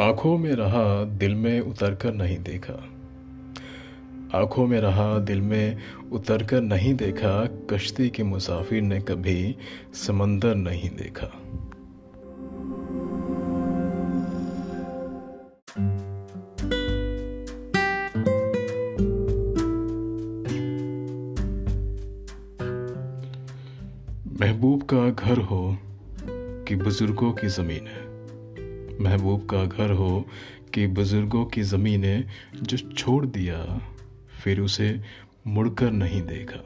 आँखों में रहा दिल में उतर कर नहीं देखा। आँखों में रहा दिल में उतर कर नहीं देखा, कश्ती के मुसाफिर ने कभी समंदर नहीं देखा। महबूब का घर हो कि बुज़ुर्गों की ज़मीन है। महबूब का घर हो कि बुज़ुर्गों की ज़मीन जो छोड़ दिया, फिर उसे मुड़कर नहीं देखा।